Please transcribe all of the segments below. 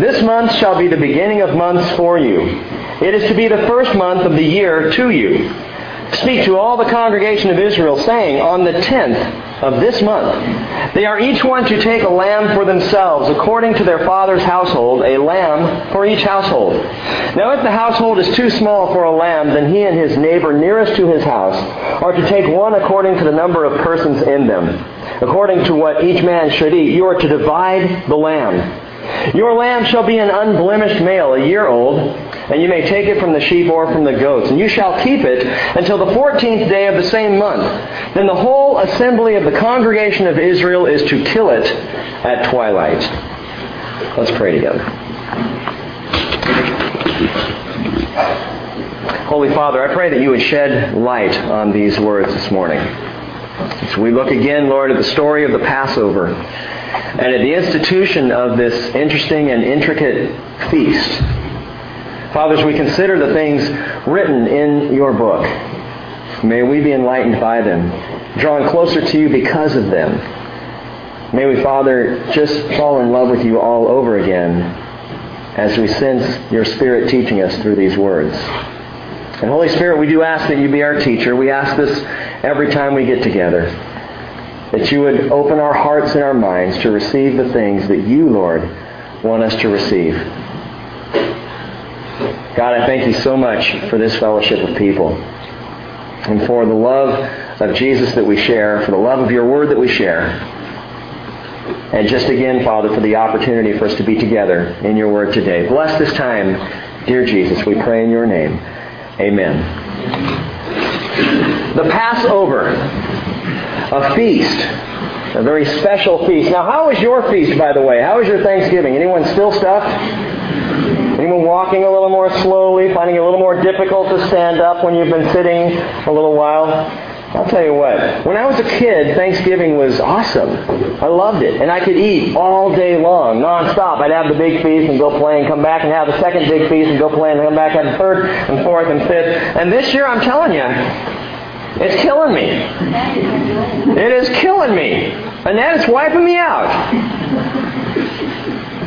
This month shall be the beginning of months for you. It is to be the first month of the year to you. Speak to all the congregation of Israel, saying, On the tenth of this month, they are each one to take a lamb for themselves, according to their father's household, a lamb for each household. Now if the household is too small for a lamb, then he and his neighbor nearest to his house are to take one according to the number of persons in them. According to what each man should eat, you are to divide the lamb. Your lamb shall be an unblemished male, a year old, and you may take it from the sheep or from the goats. And you shall keep it until the fourteenth day of the same month. Then the whole assembly of the congregation of Israel is to kill it at twilight. Let's pray together. Holy Father, I pray that you would shed light on these words this morning. So we look again, Lord, at the story of the Passover and at the institution of this interesting and intricate feast. Fathers, we consider the things written in your book. May we be enlightened by them, drawn closer to you because of them. May we, Father, just fall in love with you all over again as we sense your Spirit teaching us through these words. And Holy Spirit, we do ask that you be our teacher. We ask this every time we get together. That you would open our hearts and our minds to receive the things that you, Lord, want us to receive. God, I thank you so much for this fellowship of people and for the love of Jesus that we share, for the love of your word that we share. And just again, Father, for the opportunity for us to be together in your word today. Bless this time, dear Jesus. We pray in your name. Amen. The Passover, a feast, a very special feast. Now, how was your feast, by the way? How was your Thanksgiving? Anyone still stuffed? Anyone walking a little more slowly, finding it a little more difficult to stand up when you've been sitting a little while? I'll tell you what, when I was a kid, Thanksgiving was awesome. I loved it. And I could eat all day long, nonstop. I'd have the big feast and go play and come back and have the second big feast and go play and come back, and have the third and fourth and fifth. And this year, I'm telling you, it's killing me. It is killing me. Annette is wiping me out.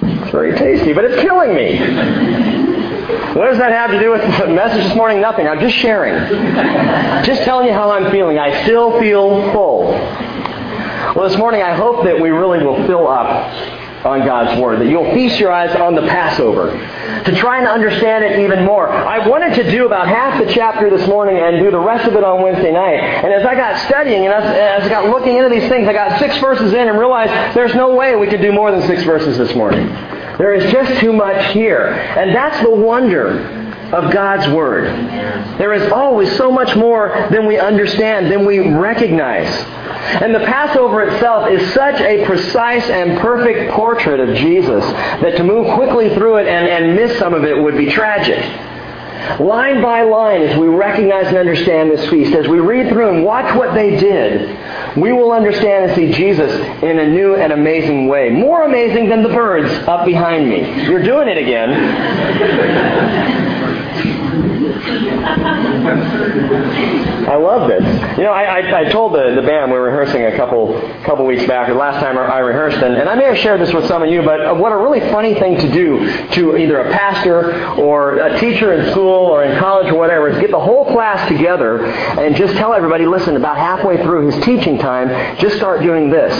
It's very tasty, but it's killing me. What does that have to do with the message this morning? Nothing. I'm just sharing. Just telling you how I'm feeling. I still feel full. Well, this morning I hope that we really will fill up on God's Word, that you'll feast your eyes on the Passover to try and understand it even more. I wanted to do about half the chapter this morning and do the rest of it on Wednesday night. And as I got studying and as, as I got looking into these things, I got six verses in and realized there's no way we could do more than six verses this morning. There is just too much here. And that's the wonder of God's Word. There is always so much more than we understand, than we recognize. And the Passover itself is such a precise and perfect portrait of Jesus that to move quickly through it and, and miss some of it would be tragic. Line by line, as we recognize and understand this feast, as we read through and watch what they did, we will understand and see Jesus in a new and amazing way. More amazing than the birds up behind me. You're doing it again. I love this. You know, I, I, I told the, the band we were rehearsing a couple couple weeks back, the last time I rehearsed, and, and I may have shared this with some of you, but what a really funny thing to do to either a pastor or a teacher in school or in college or whatever is get the whole class together and just tell everybody, listen, about halfway through his teaching time, just start doing this.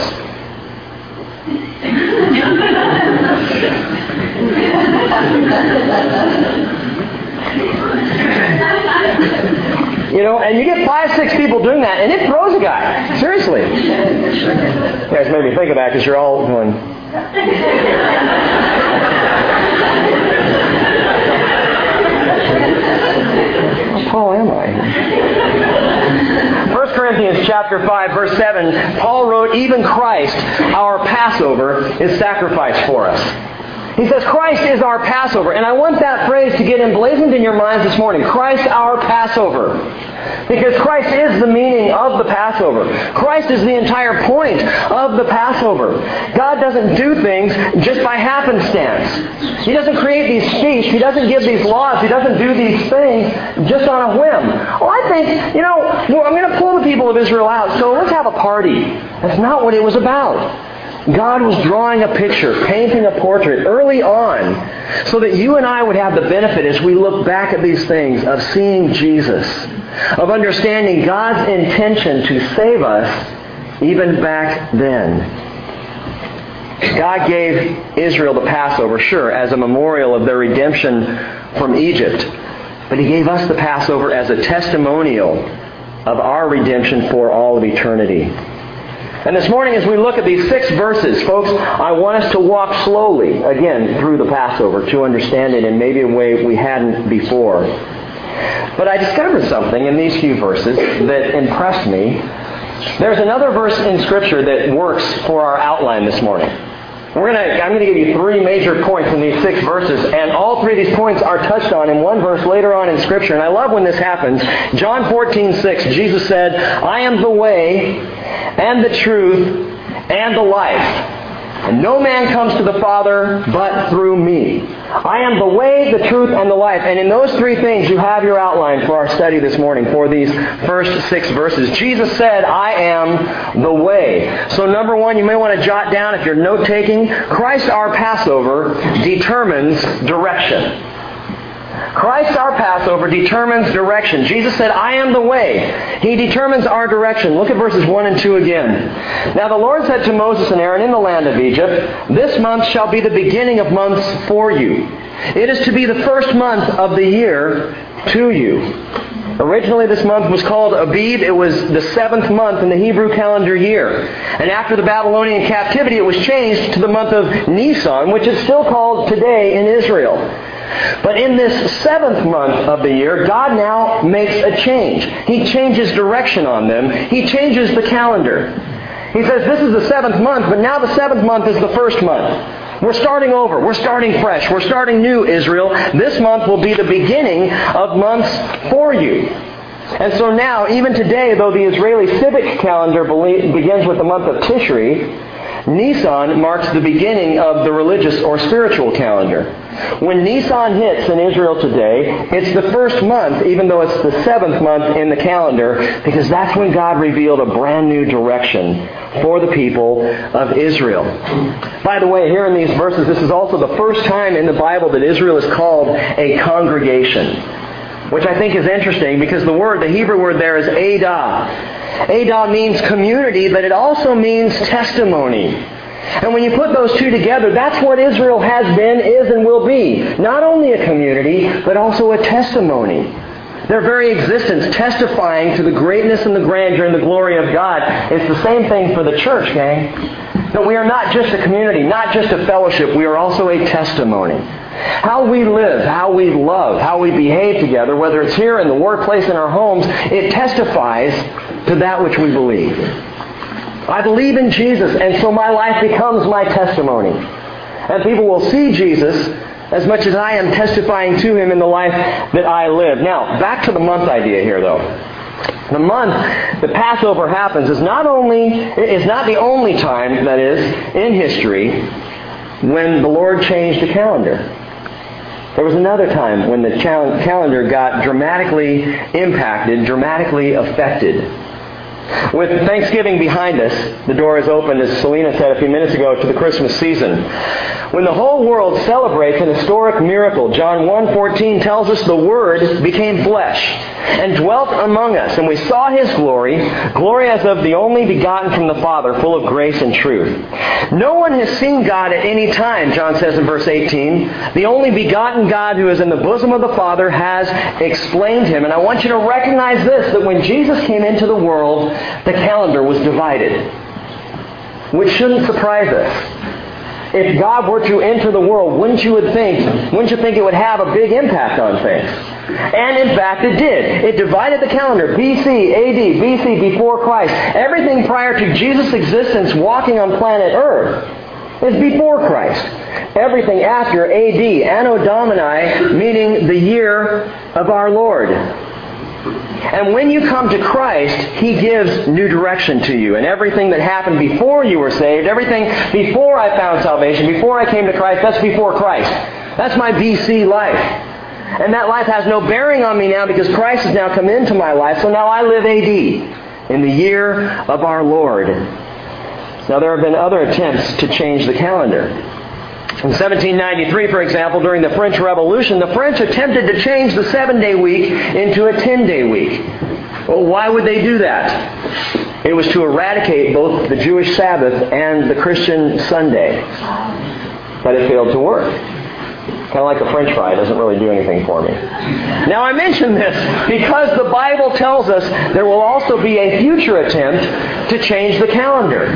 You know, and you get five, six people doing that, and it throws a guy. Seriously. You guys made me think of that because you're all going. How am I? 1 Corinthians chapter 5, verse 7, Paul wrote, Even Christ, our Passover, is sacrificed for us. He says, Christ is our Passover. And I want that phrase to get emblazoned in your minds this morning. Christ our Passover. Because Christ is the meaning of the Passover. Christ is the entire point of the Passover. God doesn't do things just by happenstance. He doesn't create these feasts. He doesn't give these laws. He doesn't do these things just on a whim. Well, I think, you know, well, I'm going to pull the people of Israel out, so let's have a party. That's not what it was about. God was drawing a picture, painting a portrait early on so that you and I would have the benefit as we look back at these things of seeing Jesus, of understanding God's intention to save us even back then. God gave Israel the Passover, sure, as a memorial of their redemption from Egypt. But He gave us the Passover as a testimonial of our redemption for all of eternity. And this morning, as we look at these six verses, folks, I want us to walk slowly, again, through the Passover to understand it in maybe a way we hadn't before. But I discovered something in these few verses that impressed me. There's another verse in Scripture that works for our outline this morning. We're gonna, I'm going to give you three major points in these six verses, and all three of these points are touched on in one verse later on in Scripture. And I love when this happens. John 14, 6, Jesus said, I am the way and the truth and the life. And no man comes to the Father but through me. I am the way, the truth, and the life. And in those three things, you have your outline for our study this morning for these first six verses. Jesus said, I am the way. So number one, you may want to jot down if you're note taking, Christ our Passover determines direction. Christ our Passover determines direction. Jesus said, I am the way. He determines our direction. Look at verses 1 and 2 again. Now the Lord said to Moses and Aaron in the land of Egypt, This month shall be the beginning of months for you. It is to be the first month of the year to you. Originally, this month was called Abib. It was the seventh month in the Hebrew calendar year. And after the Babylonian captivity, it was changed to the month of Nisan, which is still called today in Israel. But in this seventh month of the year, God now makes a change. He changes direction on them. He changes the calendar. He says, this is the seventh month, but now the seventh month is the first month. We're starting over. We're starting fresh. We're starting new, Israel. This month will be the beginning of months for you. And so now, even today, though the Israeli civic calendar begins with the month of Tishri, Nisan marks the beginning of the religious or spiritual calendar. When Nisan hits in Israel today, it's the first month, even though it's the seventh month in the calendar, because that's when God revealed a brand new direction for the people of Israel. By the way, here in these verses, this is also the first time in the Bible that Israel is called a congregation which I think is interesting because the word, the Hebrew word there is Adah. Adah means community, but it also means testimony. And when you put those two together, that's what Israel has been, is, and will be. Not only a community, but also a testimony. Their very existence testifying to the greatness and the grandeur and the glory of God. It's the same thing for the church, gang. That we are not just a community, not just a fellowship, we are also a testimony. How we live, how we love, how we behave together, whether it's here in the workplace, in our homes, it testifies to that which we believe. I believe in Jesus, and so my life becomes my testimony. And people will see Jesus as much as I am testifying to him in the life that I live. Now, back to the month idea here, though. The month that Passover happens is not only is not the only time that is in history when the Lord changed the calendar. There was another time when the calendar got dramatically impacted, dramatically affected. With Thanksgiving behind us, the door is open, as Selena said a few minutes ago, to the Christmas season. When the whole world celebrates an historic miracle, John 1.14 tells us the Word became flesh and dwelt among us, and we saw His glory, glory as of the only begotten from the Father, full of grace and truth. No one has seen God at any time, John says in verse 18. The only begotten God who is in the bosom of the Father has explained Him. And I want you to recognize this, that when Jesus came into the world, the calendar was divided. Which shouldn't surprise us if God were to enter the world, wouldn't you would think, wouldn't you think it would have a big impact on things? And in fact it did. It divided the calendar. BC, AD, BC, before Christ. Everything prior to Jesus' existence walking on planet Earth is before Christ. Everything after AD, Anno Domini, meaning the year of our Lord. And when you come to Christ, He gives new direction to you. And everything that happened before you were saved, everything before I found salvation, before I came to Christ, that's before Christ. That's my BC life. And that life has no bearing on me now because Christ has now come into my life. So now I live AD in the year of our Lord. Now, there have been other attempts to change the calendar. In 1793, for example, during the French Revolution, the French attempted to change the seven day week into a 10 day week. Well, why would they do that? It was to eradicate both the Jewish Sabbath and the Christian Sunday. But it failed to work. Kind of like a french fry, it doesn't really do anything for me. Now I mention this because the Bible tells us there will also be a future attempt to change the calendar.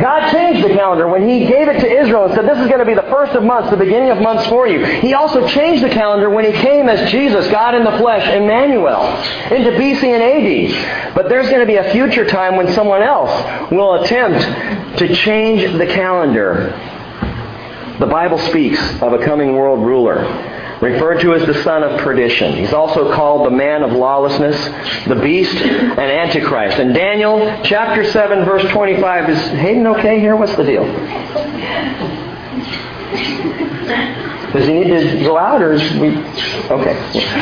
God changed the calendar when He gave it to Israel and said, This is going to be the first of months, the beginning of months for you. He also changed the calendar when He came as Jesus, God in the flesh, Emmanuel, into BC and AD. But there's going to be a future time when someone else will attempt to change the calendar. The Bible speaks of a coming world ruler referred to as the son of perdition. He's also called the man of lawlessness, the beast, and antichrist. And Daniel chapter 7 verse 25 is Hayden okay here? What's the deal? Does he need to go out or is we okay.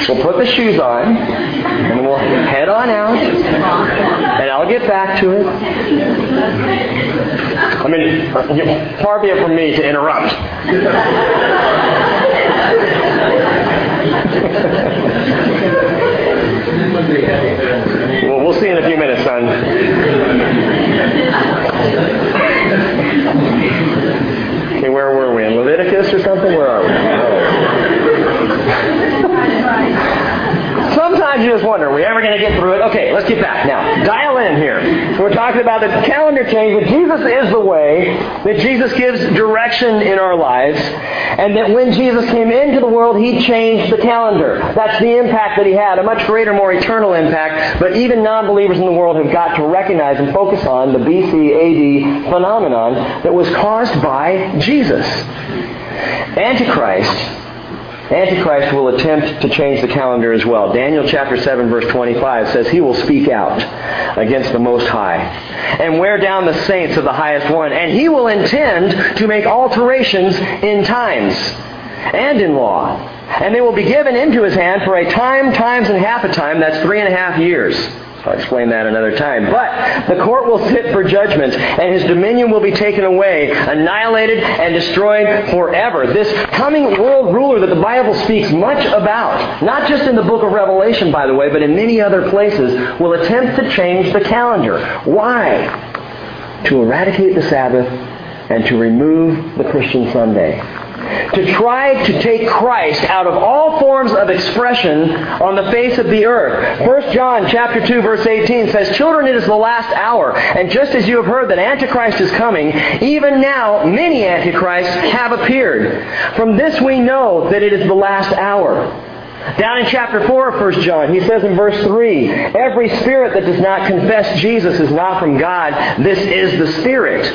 We'll put the shoes on and we'll head on out and I'll get back to it. I mean uh, far be it from me to interrupt. Well, we'll see in a few minutes, son. Okay, where were we? In Leviticus or something? Where are we? Sometimes you just wonder, are we ever going to get through it? Okay, let's get back. Now, dial in here. We're talking about the calendar change, but Jesus is the way, that Jesus gives direction in our lives, and that when Jesus came into the world, He changed the calendar. That's the impact that He had, a much greater, more eternal impact, but even non-believers in the world have got to recognize and focus on the BC AD phenomenon that was caused by Jesus. Antichrist Antichrist will attempt to change the calendar as well. Daniel chapter 7 verse 25 says he will speak out against the Most High and wear down the saints of the highest one. And he will intend to make alterations in times and in law. And they will be given into his hand for a time, times, and half a time. That's three and a half years. I'll explain that another time. But the court will sit for judgment, and his dominion will be taken away, annihilated, and destroyed forever. This coming world ruler that the Bible speaks much about, not just in the book of Revelation, by the way, but in many other places, will attempt to change the calendar. Why? To eradicate the Sabbath and to remove the Christian Sunday to try to take Christ out of all forms of expression on the face of the earth. 1 John chapter 2 verse 18 says, Children, it is the last hour, and just as you have heard that Antichrist is coming, even now many Antichrists have appeared. From this we know that it is the last hour. Down in chapter 4 of 1 John, he says in verse 3, Every spirit that does not confess Jesus is not from God. This is the spirit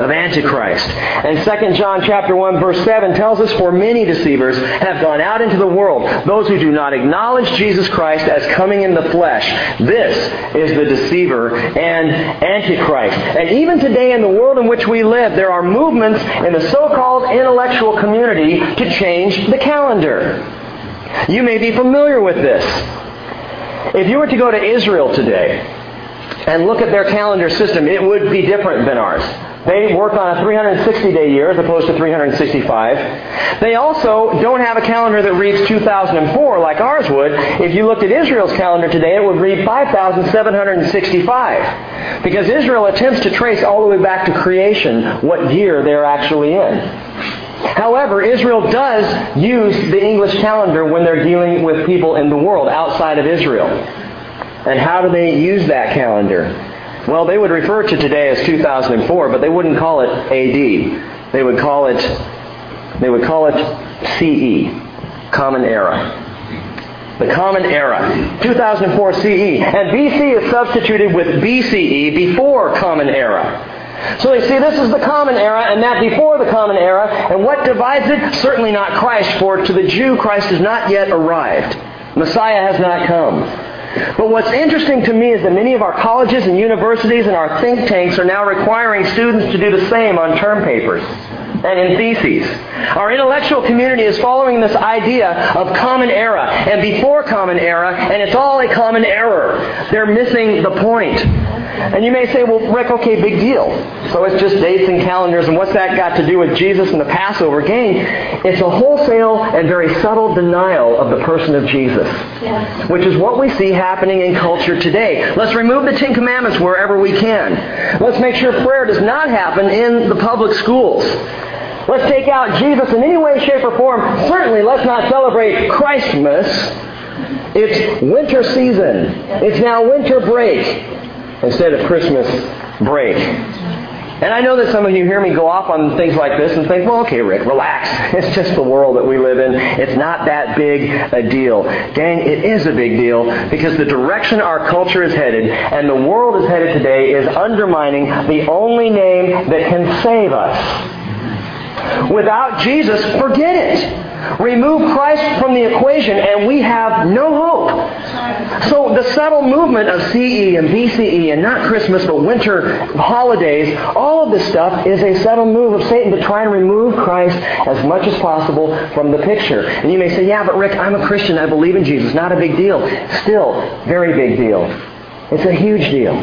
of Antichrist. And 2 John chapter 1 verse 7 tells us, For many deceivers have gone out into the world, those who do not acknowledge Jesus Christ as coming in the flesh. This is the deceiver and Antichrist. And even today in the world in which we live, there are movements in the so-called intellectual community to change the calendar. You may be familiar with this. If you were to go to Israel today and look at their calendar system, it would be different than ours. They work on a 360 day year as opposed to 365. They also don't have a calendar that reads 2004 like ours would. If you looked at Israel's calendar today, it would read 5765. Because Israel attempts to trace all the way back to creation what year they're actually in. However, Israel does use the English calendar when they're dealing with people in the world outside of Israel. And how do they use that calendar? Well, they would refer to today as 2004, but they wouldn't call it AD. They would call it they would call it CE, Common Era. The Common Era, 2004 CE. And BC is substituted with BCE before Common Era. So they see this is the common era and that before the common era. And what divides it? Certainly not Christ, for to the Jew Christ has not yet arrived. Messiah has not come. But what's interesting to me is that many of our colleges and universities and our think tanks are now requiring students to do the same on term papers and in theses. Our intellectual community is following this idea of common era and before common era, and it's all a common error. They're missing the point. And you may say, well, Rick, okay, big deal. So it's just dates and calendars, and what's that got to do with Jesus and the Passover? Gang, it's a wholesale and very subtle denial of the person of Jesus, yes. which is what we see happening in culture today. Let's remove the Ten Commandments wherever we can. Let's make sure prayer does not happen in the public schools. Let's take out Jesus in any way, shape, or form. Certainly, let's not celebrate Christmas. It's winter season. It's now winter break instead of Christmas break. And I know that some of you hear me go off on things like this and think, well, okay, Rick, relax. It's just the world that we live in. It's not that big a deal. Gang, it is a big deal because the direction our culture is headed and the world is headed today is undermining the only name that can save us. Without Jesus, forget it. Remove Christ from the equation and we have no hope. So the subtle movement of CE and BCE and not Christmas but winter holidays, all of this stuff is a subtle move of Satan to try and remove Christ as much as possible from the picture. And you may say, yeah, but Rick, I'm a Christian. I believe in Jesus. Not a big deal. Still, very big deal. It's a huge deal.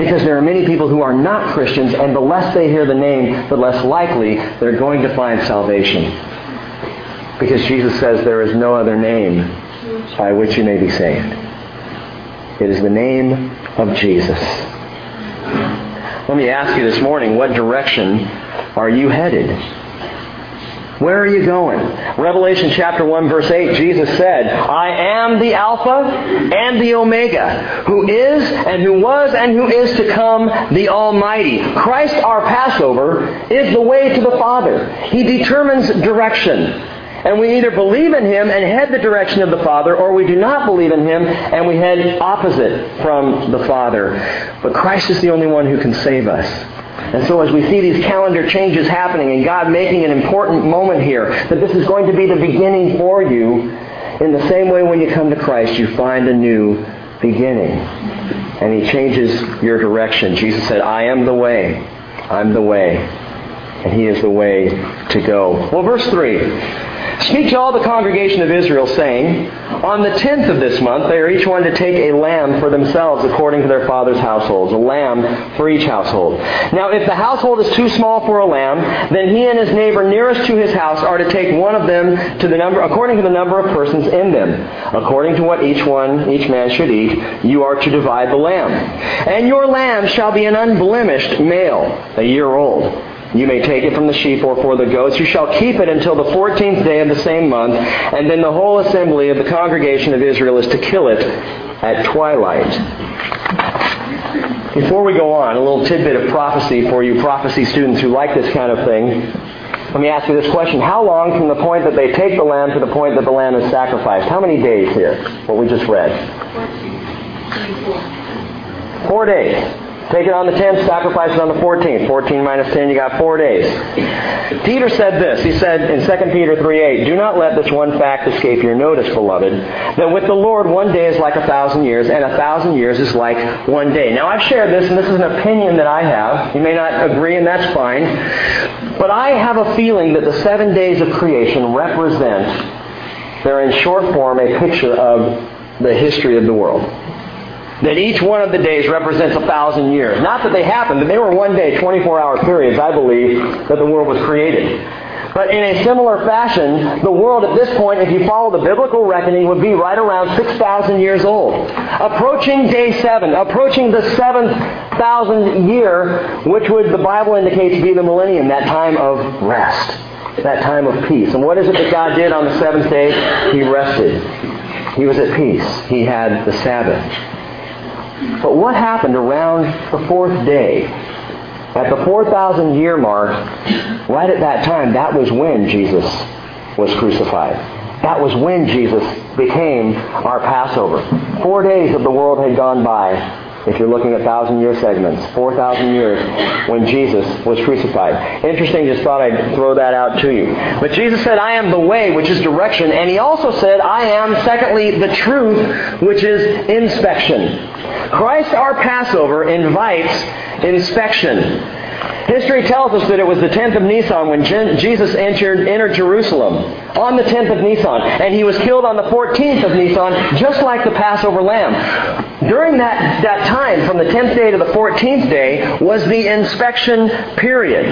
Because there are many people who are not Christians, and the less they hear the name, the less likely they're going to find salvation. Because Jesus says there is no other name by which you may be saved. It is the name of Jesus. Let me ask you this morning, what direction are you headed? Where are you going? Revelation chapter 1 verse 8, Jesus said, I am the Alpha and the Omega, who is and who was and who is to come, the Almighty. Christ our Passover is the way to the Father. He determines direction. And we either believe in Him and head the direction of the Father, or we do not believe in Him and we head opposite from the Father. But Christ is the only one who can save us. And so as we see these calendar changes happening and God making an important moment here, that this is going to be the beginning for you, in the same way when you come to Christ, you find a new beginning. And He changes your direction. Jesus said, I am the way. I'm the way. And He is the way to go. Well, verse 3. Speak to all the congregation of Israel, saying, On the tenth of this month they are each one to take a lamb for themselves according to their father's households, a lamb for each household. Now if the household is too small for a lamb, then he and his neighbor nearest to his house are to take one of them to the number according to the number of persons in them. According to what each one, each man should eat, you are to divide the lamb. And your lamb shall be an unblemished male, a year old. You may take it from the sheep or for the goats. You shall keep it until the fourteenth day of the same month, and then the whole assembly of the congregation of Israel is to kill it at twilight. Before we go on, a little tidbit of prophecy for you prophecy students who like this kind of thing. Let me ask you this question. How long from the point that they take the lamb to the point that the lamb is sacrificed? How many days here? What we just read? Four days. Take it on the 10th, sacrifice it on the 14th. 14 minus 10, you got four days. Peter said this. He said in 2 Peter 3.8, Do not let this one fact escape your notice, beloved, that with the Lord one day is like a thousand years, and a thousand years is like one day. Now I've shared this, and this is an opinion that I have. You may not agree, and that's fine. But I have a feeling that the seven days of creation represent, they're in short form, a picture of the history of the world that each one of the days represents a thousand years. Not that they happened, but they were one day, 24 hour periods, I believe, that the world was created. But in a similar fashion, the world at this point, if you follow the biblical reckoning, would be right around 6,000 years old. Approaching day 7, approaching the 7,000 year, which would the Bible indicates, be the millennium, that time of rest, that time of peace. And what is it that God did on the seventh day? He rested. He was at peace. He had the Sabbath. But what happened around the fourth day? At the 4,000 year mark, right at that time, that was when Jesus was crucified. That was when Jesus became our Passover. Four days of the world had gone by if you're looking at thousand year segments, 4,000 years when Jesus was crucified. Interesting, just thought I'd throw that out to you. But Jesus said, I am the way, which is direction, and he also said, I am, secondly, the truth, which is inspection. Christ, our Passover, invites inspection. History tells us that it was the 10th of Nisan when Jesus entered, entered Jerusalem on the 10th of Nisan, and he was killed on the 14th of Nisan, just like the Passover lamb. During that, that time, from the 10th day to the 14th day, was the inspection period.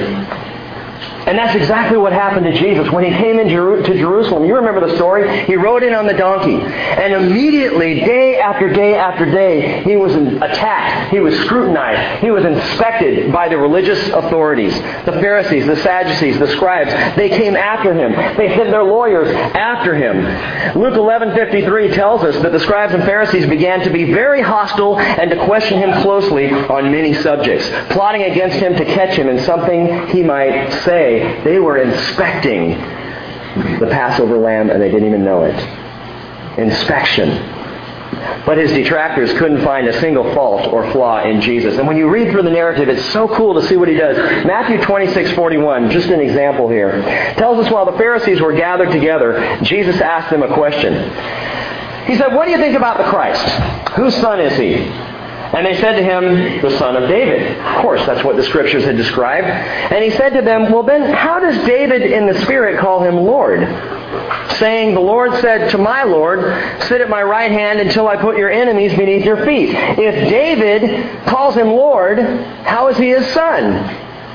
And that's exactly what happened to Jesus when he came into to Jerusalem. You remember the story? He rode in on the donkey. And immediately, day after day after day, he was attacked. He was scrutinized. He was inspected by the religious authorities. The Pharisees, the Sadducees, the scribes. They came after him. They sent their lawyers after him. Luke 11.53 tells us that the scribes and Pharisees began to be very hostile and to question him closely on many subjects, plotting against him to catch him in something he might say they were inspecting the Passover lamb and they didn't even know it. Inspection. But his detractors couldn't find a single fault or flaw in Jesus. And when you read through the narrative, it's so cool to see what he does. Matthew 26, 41, just an example here, tells us while the Pharisees were gathered together, Jesus asked them a question. He said, What do you think about the Christ? Whose son is he? And they said to him, the son of David. Of course, that's what the scriptures had described. And he said to them, well then, how does David in the Spirit call him Lord? Saying, the Lord said to my Lord, sit at my right hand until I put your enemies beneath your feet. If David calls him Lord, how is he his son?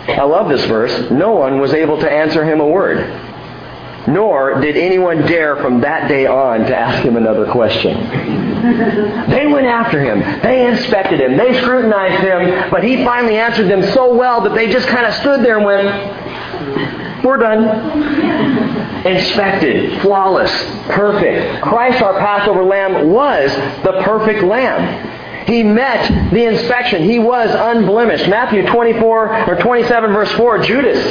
I love this verse. No one was able to answer him a word nor did anyone dare from that day on to ask him another question. They went after him. They inspected him. They scrutinized him. But he finally answered them so well that they just kind of stood there and went, We're done. Inspected, flawless, perfect. Christ, our Passover lamb, was the perfect lamb. He met the inspection. He was unblemished. Matthew 24 or 27 verse 4, Judas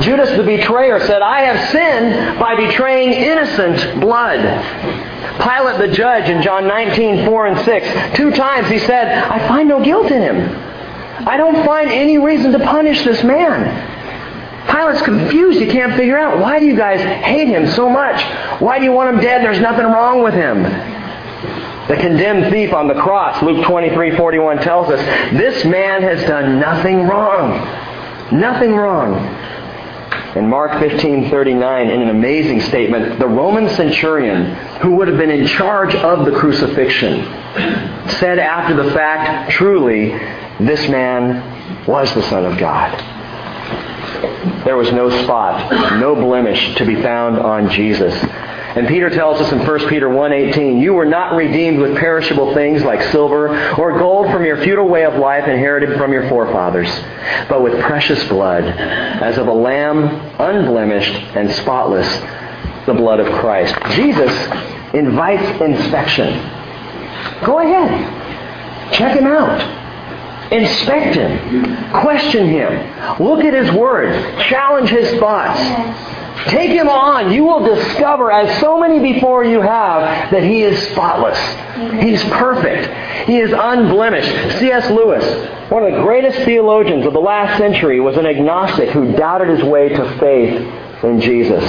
Judas the betrayer said, I have sinned by betraying innocent blood. Pilate the judge in John 19, 4 and 6, two times he said, I find no guilt in him. I don't find any reason to punish this man. Pilate's confused. He can't figure out why do you guys hate him so much? Why do you want him dead? There's nothing wrong with him. The condemned thief on the cross, Luke 23, 41 tells us, this man has done nothing wrong. Nothing wrong. In Mark 15:39, in an amazing statement, the Roman centurion who would have been in charge of the crucifixion said after the fact, truly, this man was the Son of God. There was no spot, no blemish to be found on Jesus. And Peter tells us in 1 Peter 1.18, You were not redeemed with perishable things like silver or gold from your futile way of life inherited from your forefathers, but with precious blood, as of a lamb unblemished and spotless, the blood of Christ. Jesus invites inspection. Go ahead. Check him out. Inspect him. Question him. Look at his words. Challenge his thoughts. Take him on. You will discover, as so many before you have, that he is spotless. He's perfect. He is unblemished. C.S. Lewis, one of the greatest theologians of the last century, was an agnostic who doubted his way to faith in Jesus.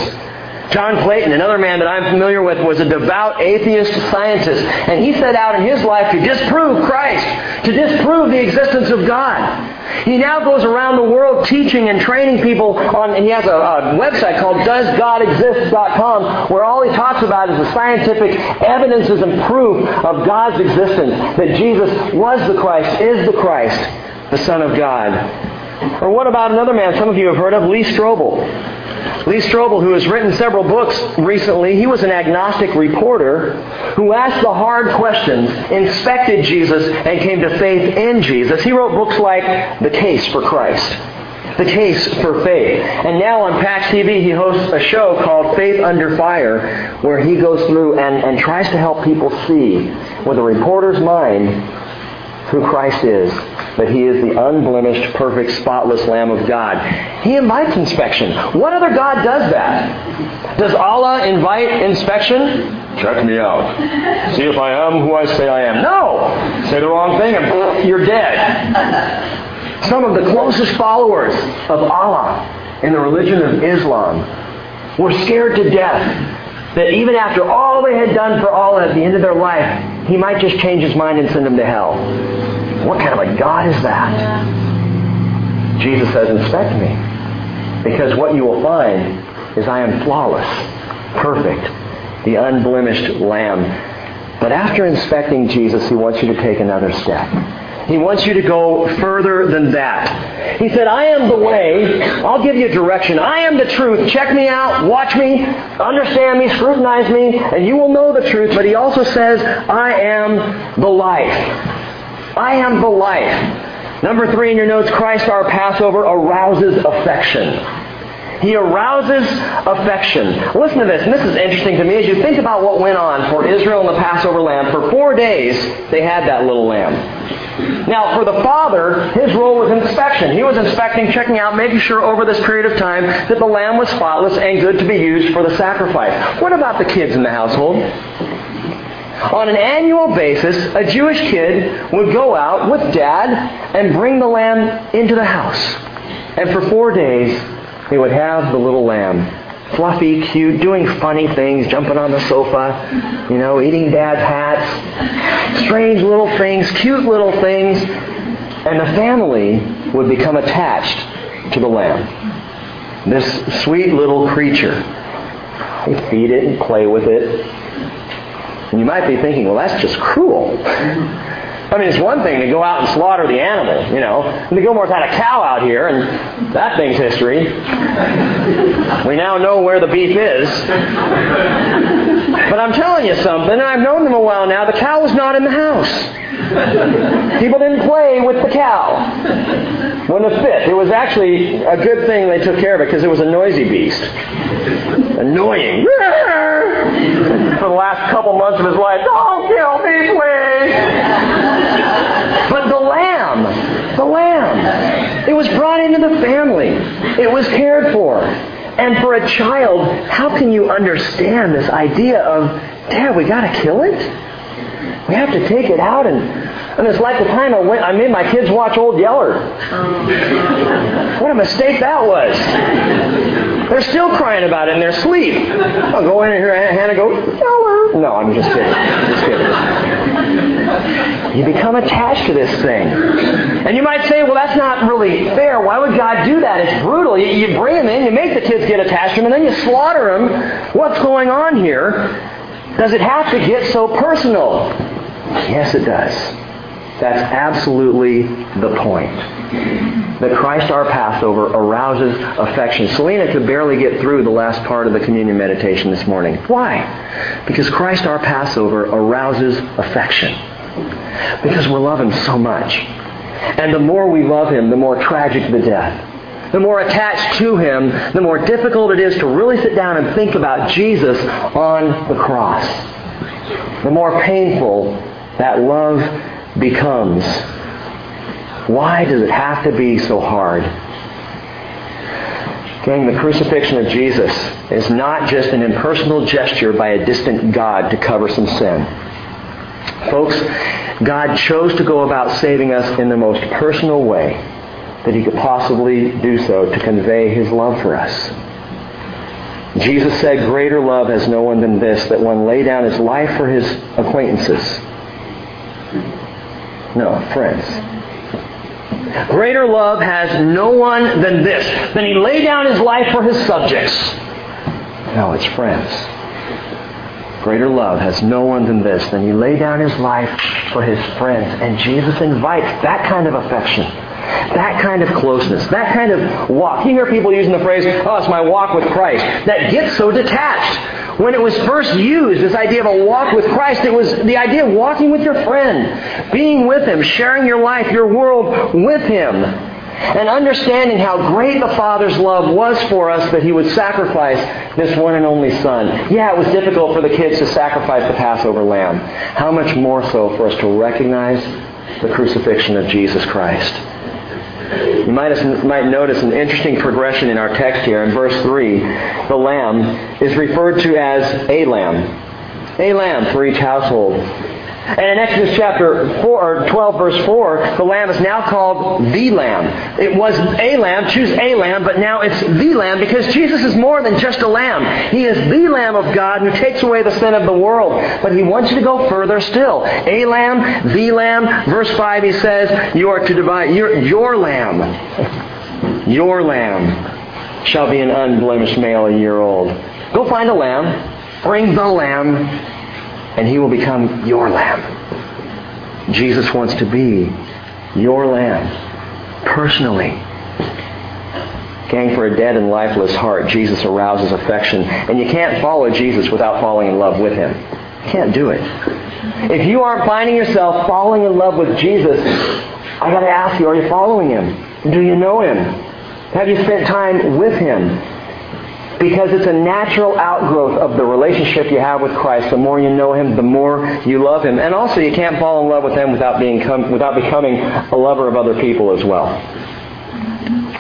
John Clayton, another man that I'm familiar with, was a devout atheist scientist, and he set out in his life to disprove Christ, to disprove the existence of God. He now goes around the world teaching and training people on, and he has a, a website called DoesGodExist.com where all he talks about is the scientific evidences and proof of God's existence, that Jesus was the Christ, is the Christ, the Son of God. Or what about another man some of you have heard of, Lee Strobel? Lee Strobel, who has written several books recently, he was an agnostic reporter who asked the hard questions, inspected Jesus, and came to faith in Jesus. He wrote books like The Case for Christ, The Case for Faith. And now on PAX TV, he hosts a show called Faith Under Fire, where he goes through and, and tries to help people see with a reporter's mind who Christ is that he is the unblemished, perfect, spotless Lamb of God. He invites inspection. What other God does that? Does Allah invite inspection? Check me out. See if I am who I say I am. No! Say the wrong thing and you're dead. Some of the closest followers of Allah in the religion of Islam were scared to death that even after all they had done for Allah at the end of their life, he might just change his mind and send them to hell. What kind of a God is that? Jesus says, inspect me. Because what you will find is I am flawless, perfect, the unblemished lamb. But after inspecting Jesus, he wants you to take another step. He wants you to go further than that. He said, I am the way. I'll give you direction. I am the truth. Check me out. Watch me. Understand me. Scrutinize me. And you will know the truth. But he also says, I am the life. I am the life. Number three in your notes, Christ our Passover arouses affection. He arouses affection. Listen to this, and this is interesting to me as you think about what went on for Israel and the Passover lamb. For four days, they had that little lamb. Now, for the father, his role was inspection. He was inspecting, checking out, making sure over this period of time that the lamb was spotless and good to be used for the sacrifice. What about the kids in the household? On an annual basis, a Jewish kid would go out with dad and bring the lamb into the house. And for four days, they would have the little lamb. Fluffy, cute, doing funny things, jumping on the sofa, you know, eating dad's hats. Strange little things, cute little things. And the family would become attached to the lamb. This sweet little creature. They feed it and play with it. And you might be thinking, well, that's just cruel. I mean, it's one thing to go out and slaughter the animal, you know. The Gilmore's had a cow out here, and that thing's history. We now know where the beef is. But I'm telling you something, and I've known them a while now, the cow was not in the house. People didn't play with the cow. Wouldn't have fit. It was actually a good thing they took care of it because it was a noisy beast. Annoying. For the last couple months of his life, don't kill me, please. But the lamb, the lamb, it was brought into the family. It was cared for. And for a child, how can you understand this idea of, Dad, we got to kill it? We have to take it out and and it's like the time I went I made my kids watch Old Yeller. Oh. What a mistake that was. They're still crying about it in their sleep. I'll go in and hear Hannah go, Yeller. No, I'm just kidding. Just kidding. You become attached to this thing. And you might say, well, that's not really fair. Why would God do that? It's brutal. You, you bring them in, you make the kids get attached to them, and then you slaughter them. What's going on here? Does it have to get so personal? Yes, it does. That's absolutely the point. That Christ our Passover arouses affection. Selena could barely get through the last part of the communion meditation this morning. Why? Because Christ our Passover arouses affection. Because we love Him so much. And the more we love Him, the more tragic the death. The more attached to Him, the more difficult it is to really sit down and think about Jesus on the cross. The more painful that love becomes. Why does it have to be so hard? Gang, the crucifixion of Jesus is not just an impersonal gesture by a distant God to cover some sin. Folks, God chose to go about saving us in the most personal way that he could possibly do so to convey his love for us. Jesus said, Greater love has no one than this, that one lay down his life for his acquaintances. No, friends. Greater love has no one than this, than he lay down his life for his subjects. No, it's friends. Greater love has no one than this, than he lay down his life for his friends. And Jesus invites that kind of affection, that kind of closeness, that kind of walk. You hear people using the phrase, oh, it's my walk with Christ. That gets so detached. When it was first used, this idea of a walk with Christ, it was the idea of walking with your friend, being with him, sharing your life, your world with him, and understanding how great the Father's love was for us that he would sacrifice this one and only Son. Yeah, it was difficult for the kids to sacrifice the Passover lamb. How much more so for us to recognize the crucifixion of Jesus Christ? You might, might notice an interesting progression in our text here. In verse 3, the lamb is referred to as a lamb. A lamb for each household. And in Exodus chapter 4, or 12, verse 4, the lamb is now called the lamb. It was a lamb, choose a lamb, but now it's the lamb because Jesus is more than just a lamb. He is the lamb of God who takes away the sin of the world. But he wants you to go further still. A lamb, the lamb. Verse 5, he says, you are to divide your, your lamb. Your lamb shall be an unblemished male a year old. Go find a lamb, bring the lamb, and he will become your lamb. Jesus wants to be your lamb, personally. Gang, for a dead and lifeless heart, Jesus arouses affection. And you can't follow Jesus without falling in love with him. You can't do it. If you aren't finding yourself falling in love with Jesus, I got to ask you, are you following him? Do you know him? Have you spent time with him? Because it's a natural outgrowth of the relationship you have with Christ. The more you know him, the more you love him. And also, you can't fall in love with him without, being, without becoming a lover of other people as well.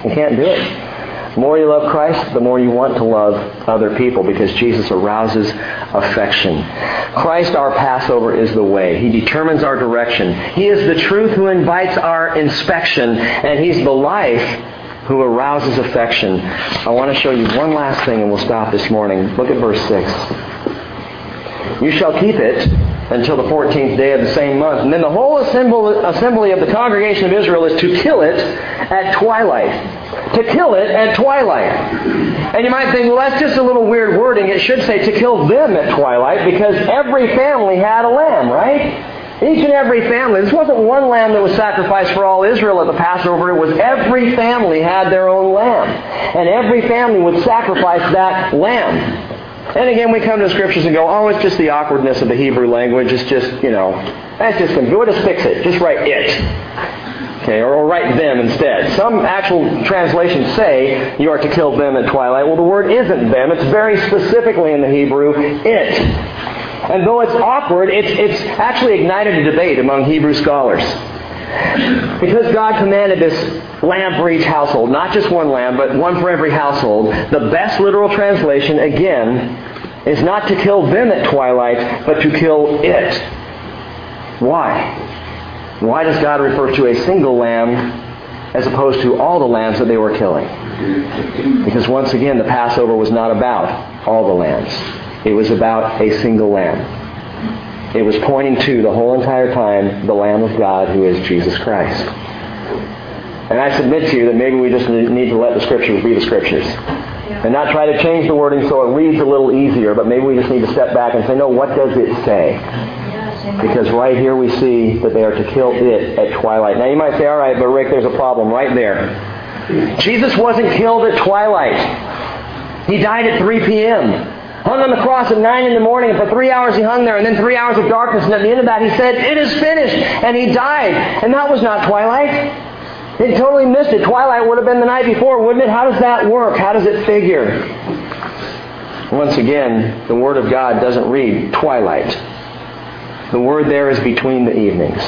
You can't do it. The more you love Christ, the more you want to love other people because Jesus arouses affection. Christ, our Passover, is the way. He determines our direction. He is the truth who invites our inspection, and He's the life who arouses affection. I want to show you one last thing and we'll stop this morning. Look at verse 6. You shall keep it until the 14th day of the same month. And then the whole assembly of the congregation of Israel is to kill it at twilight to kill it at twilight. And you might think, well, that's just a little weird wording. It should say to kill them at twilight because every family had a lamb, right? Each and every family. This wasn't one lamb that was sacrificed for all Israel at the Passover. It was every family had their own lamb. And every family would sacrifice that lamb. And again, we come to the scriptures and go, oh, it's just the awkwardness of the Hebrew language. It's just, you know, that's just, we'll just fix it. Just write it. Okay, or, or write them instead. Some actual translations say you are to kill them at twilight. Well, the word isn't them. It's very specifically in the Hebrew, it. And though it's awkward, it's, it's actually ignited a debate among Hebrew scholars. Because God commanded this lamb for each household, not just one lamb, but one for every household, the best literal translation, again, is not to kill them at twilight, but to kill it. Why? Why does God refer to a single lamb as opposed to all the lambs that they were killing? Because once again, the Passover was not about all the lambs. It was about a single lamb. It was pointing to the whole entire time the Lamb of God who is Jesus Christ. And I submit to you that maybe we just need to let the Scriptures be the Scriptures. And not try to change the wording so it reads a little easier, but maybe we just need to step back and say, no, what does it say? Because right here we see that they are to kill it at twilight. Now you might say, all right, but Rick, there's a problem right there. Jesus wasn't killed at twilight. He died at 3 p.m. Hung on the cross at 9 in the morning, and for three hours he hung there, and then three hours of darkness, and at the end of that he said, It is finished! And he died. And that was not twilight. He totally missed it. Twilight would have been the night before, wouldn't it? How does that work? How does it figure? Once again, the Word of God doesn't read twilight. The word there is between the evenings.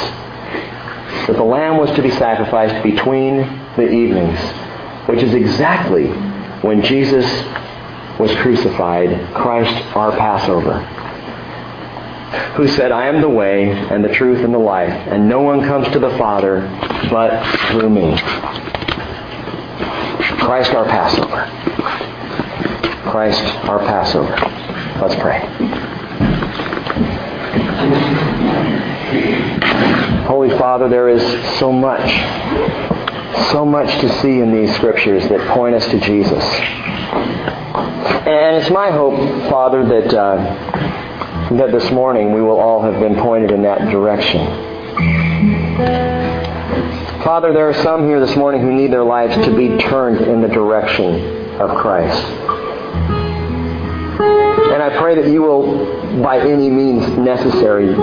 That the lamb was to be sacrificed between the evenings, which is exactly when Jesus was crucified, Christ our Passover, who said, I am the way and the truth and the life, and no one comes to the Father but through me. Christ our Passover. Christ our Passover. Let's pray. Holy Father, there is so much, so much to see in these scriptures that point us to Jesus. And it's my hope, Father, that, uh, that this morning we will all have been pointed in that direction. Father, there are some here this morning who need their lives to be turned in the direction of Christ. And I pray that you will, by any means necessary,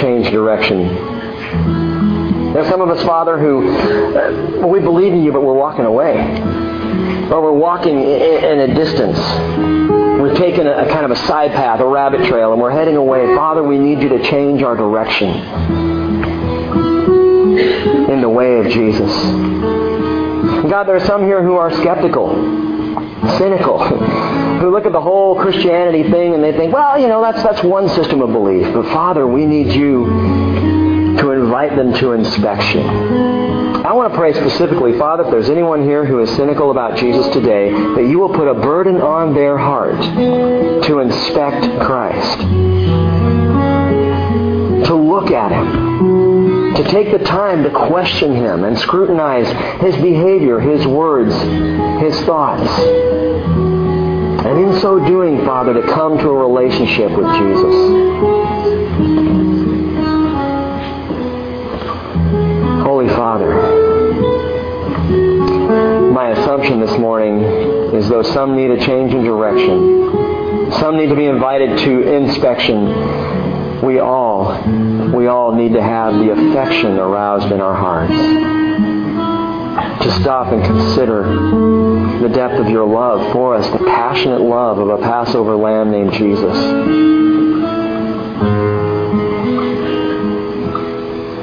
change direction. There's some of us, Father, who uh, we believe in you, but we're walking away. Or we're walking in a distance. We've taken a, a kind of a side path, a rabbit trail, and we're heading away. Father, we need you to change our direction in the way of Jesus. God, there are some here who are skeptical, cynical who look at the whole Christianity thing and they think, well, you know, that's, that's one system of belief. But Father, we need you to invite them to inspection. I want to pray specifically, Father, if there's anyone here who is cynical about Jesus today, that you will put a burden on their heart to inspect Christ, to look at Him, to take the time to question Him and scrutinize His behavior, His words, His thoughts. And in so doing, Father, to come to a relationship with Jesus. Holy Father, my assumption this morning is though some need a change in direction, some need to be invited to inspection, we all, we all need to have the affection aroused in our hearts. To stop and consider the depth of your love for us, the passionate love of a Passover lamb named Jesus.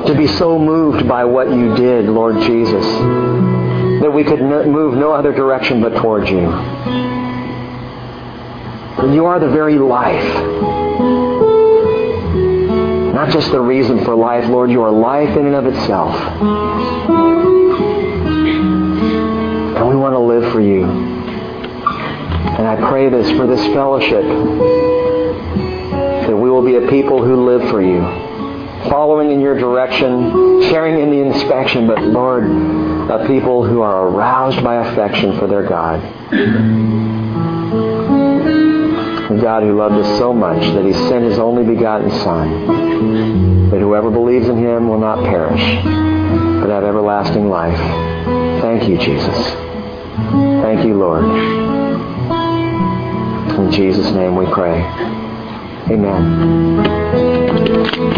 To be so moved by what you did, Lord Jesus, that we could move no other direction but towards you. You are the very life. Not just the reason for life, Lord, you are life in and of itself. And we want to live for you. And I pray this for this fellowship, that we will be a people who live for you, following in your direction, sharing in the inspection, but Lord, a people who are aroused by affection for their God. A God who loved us so much that he sent his only begotten Son, that whoever believes in him will not perish, but have everlasting life. Thank you, Jesus. Thank you, Lord. In Jesus' name we pray. Amen.